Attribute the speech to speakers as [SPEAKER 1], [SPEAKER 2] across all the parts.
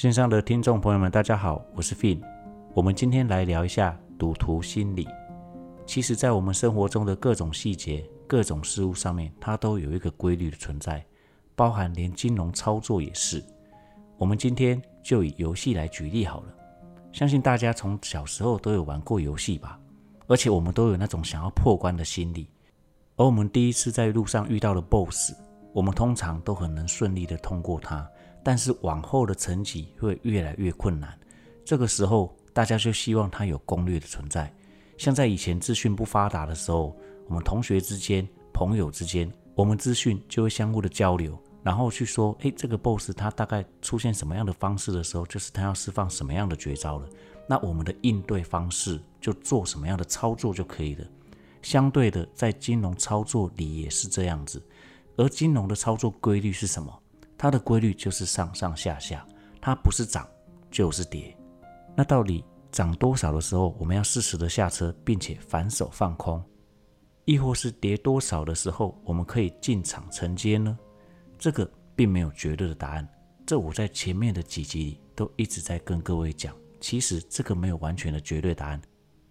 [SPEAKER 1] 线上的听众朋友们，大家好，我是 Fin。我们今天来聊一下赌徒心理。其实，在我们生活中的各种细节、各种事物上面，它都有一个规律的存在，包含连金融操作也是。我们今天就以游戏来举例好了。相信大家从小时候都有玩过游戏吧，而且我们都有那种想要破关的心理。而我们第一次在路上遇到的 BOSS，我们通常都很能顺利的通过它。但是往后的层级会越来越困难，这个时候大家就希望它有攻略的存在。像在以前资讯不发达的时候，我们同学之间、朋友之间，我们资讯就会相互的交流，然后去说：诶，这个 BOSS 他大概出现什么样的方式的时候，就是他要释放什么样的绝招了。那我们的应对方式就做什么样的操作就可以了。相对的，在金融操作里也是这样子，而金融的操作规律是什么？它的规律就是上上下下，它不是涨就是跌。那到底涨多少的时候，我们要适时的下车，并且反手放空；亦或是跌多少的时候，我们可以进场承接呢？这个并没有绝对的答案。这我在前面的几集里都一直在跟各位讲，其实这个没有完全的绝对答案，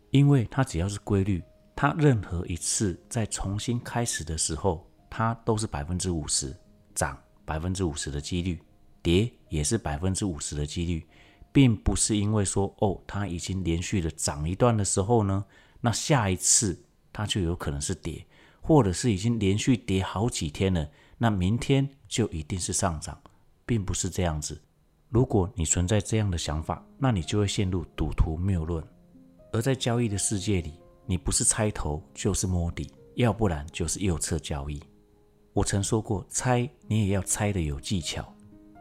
[SPEAKER 1] 因为它只要是规律，它任何一次在重新开始的时候，它都是百分之五十涨。百分之五十的几率跌也是百分之五十的几率，并不是因为说哦，它已经连续的涨一段的时候呢，那下一次它就有可能是跌，或者是已经连续跌好几天了，那明天就一定是上涨，并不是这样子。如果你存在这样的想法，那你就会陷入赌徒谬论。而在交易的世界里，你不是猜头就是摸底，要不然就是右侧交易。我曾说过，猜你也要猜的有技巧。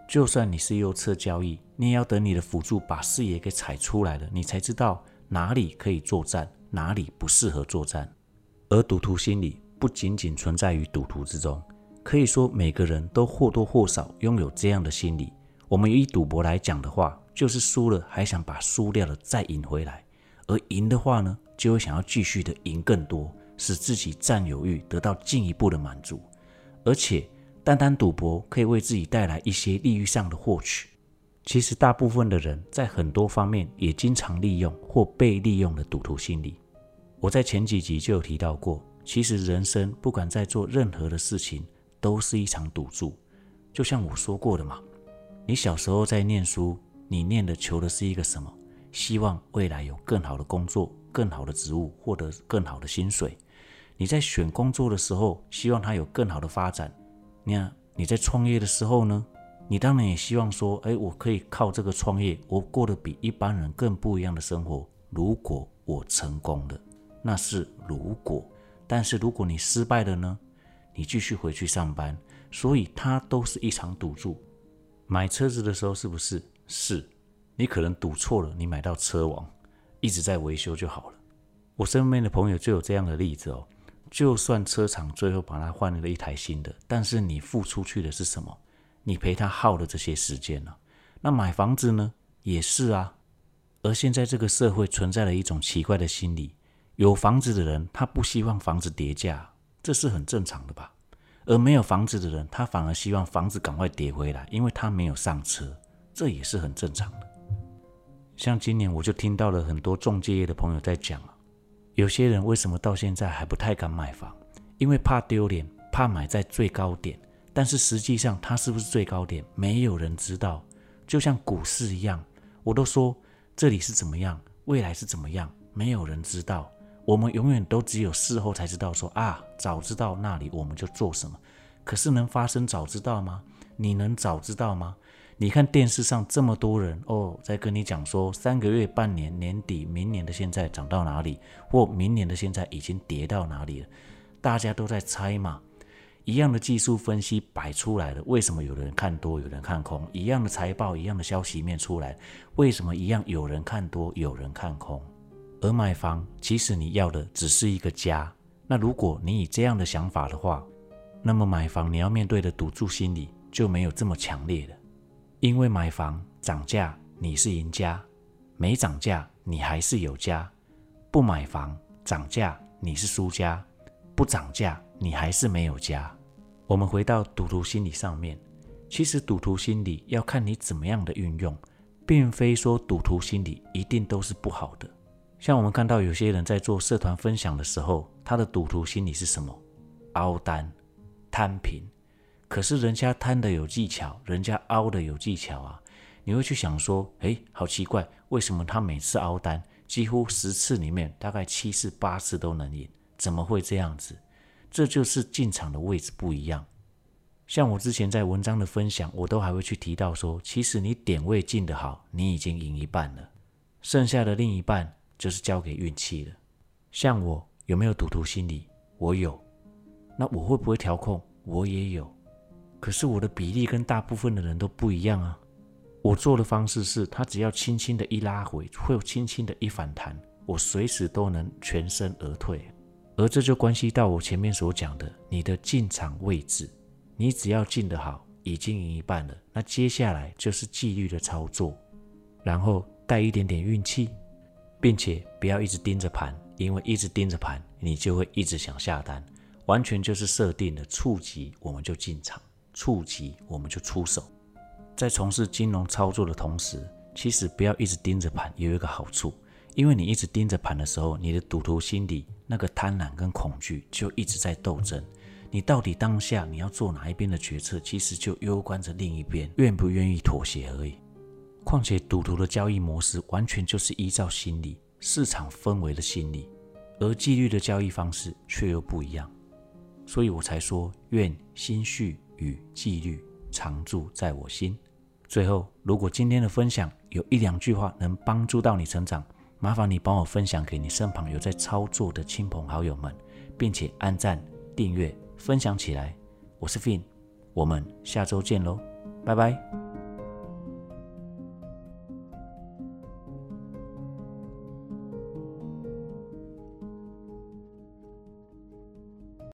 [SPEAKER 1] 就算你是右侧交易，你也要等你的辅助把视野给踩出来了，你才知道哪里可以作战，哪里不适合作战。而赌徒心理不仅仅存在于赌徒之中，可以说每个人都或多或少拥有这样的心理。我们以赌博来讲的话，就是输了还想把输掉的再赢回来，而赢的话呢，就会想要继续的赢更多，使自己占有欲得到进一步的满足。而且，单单赌博可以为自己带来一些利益上的获取。其实，大部分的人在很多方面也经常利用或被利用的赌徒心理。我在前几集就有提到过，其实人生不管在做任何的事情，都是一场赌注。就像我说过的嘛，你小时候在念书，你念的求的是一个什么？希望未来有更好的工作、更好的职务，获得更好的薪水。你在选工作的时候，希望它有更好的发展。你看你在创业的时候呢，你当然也希望说，哎，我可以靠这个创业，我过得比一般人更不一样的生活。如果我成功了，那是如果；但是如果你失败了呢，你继续回去上班。所以它都是一场赌注。买车子的时候是不是？是。你可能赌错了，你买到车王，一直在维修就好了。我身边的朋友就有这样的例子哦。就算车厂最后把它换了一台新的，但是你付出去的是什么？你陪他耗的这些时间呢？那买房子呢？也是啊。而现在这个社会存在了一种奇怪的心理：有房子的人他不希望房子跌价，这是很正常的吧？而没有房子的人，他反而希望房子赶快跌回来，因为他没有上车，这也是很正常的。像今年我就听到了很多中介业的朋友在讲啊。有些人为什么到现在还不太敢买房？因为怕丢脸，怕买在最高点。但是实际上，它是不是最高点，没有人知道。就像股市一样，我都说这里是怎么样，未来是怎么样，没有人知道。我们永远都只有事后才知道，说啊，早知道那里我们就做什么。可是能发生早知道吗？你能早知道吗？你看电视上这么多人哦，在跟你讲说三个月、半年、年底、明年的现在涨到哪里，或明年的现在已经跌到哪里了，大家都在猜嘛。一样的技术分析摆出来了，为什么有人看多，有人看空？一样的财报，一样的消息面出来，为什么一样有人看多，有人看空？而买房，其实你要的只是一个家。那如果你以这样的想法的话，那么买房你要面对的赌注心理就没有这么强烈了。因为买房涨价，你是赢家；没涨价，你还是有家；不买房涨价，你是输家；不涨价，你还是没有家。我们回到赌徒心理上面，其实赌徒心理要看你怎么样的运用，并非说赌徒心理一定都是不好的。像我们看到有些人在做社团分享的时候，他的赌徒心理是什么？凹单、摊平。可是人家摊的有技巧，人家凹的有技巧啊。你会去想说，哎，好奇怪，为什么他每次凹单，几乎十次里面大概七次八次都能赢？怎么会这样子？这就是进场的位置不一样。像我之前在文章的分享，我都还会去提到说，其实你点位进的好，你已经赢一半了，剩下的另一半就是交给运气了。像我有没有赌徒心理？我有。那我会不会调控？我也有。可是我的比例跟大部分的人都不一样啊。我做的方式是，他只要轻轻的一拉回，会有轻轻的一反弹，我随时都能全身而退。而这就关系到我前面所讲的，你的进场位置，你只要进得好，已经赢一半了。那接下来就是纪律的操作，然后带一点点运气，并且不要一直盯着盘，因为一直盯着盘，你就会一直想下单，完全就是设定的触及我们就进场，触及我们就出手。在从事金融操作的同时，其实不要一直盯着盘，有一个好处，因为你一直盯着盘的时候，你的赌徒心理那个贪婪跟恐惧就一直在斗争。你到底当下你要做哪一边的决策，其实就攸关着另一边愿不愿意妥协而已。况且赌徒的交易模式完全就是依照心理、市场氛围的心理，而纪律的交易方式却又不一样。所以我才说，愿心绪与纪律常驻在我心。最后，如果今天的分享有一两句话能帮助到你成长，麻烦你帮我分享给你身旁有在操作的亲朋好友们，并且按赞、订阅、分享起来。我是 Fin，我们下周见喽，拜拜。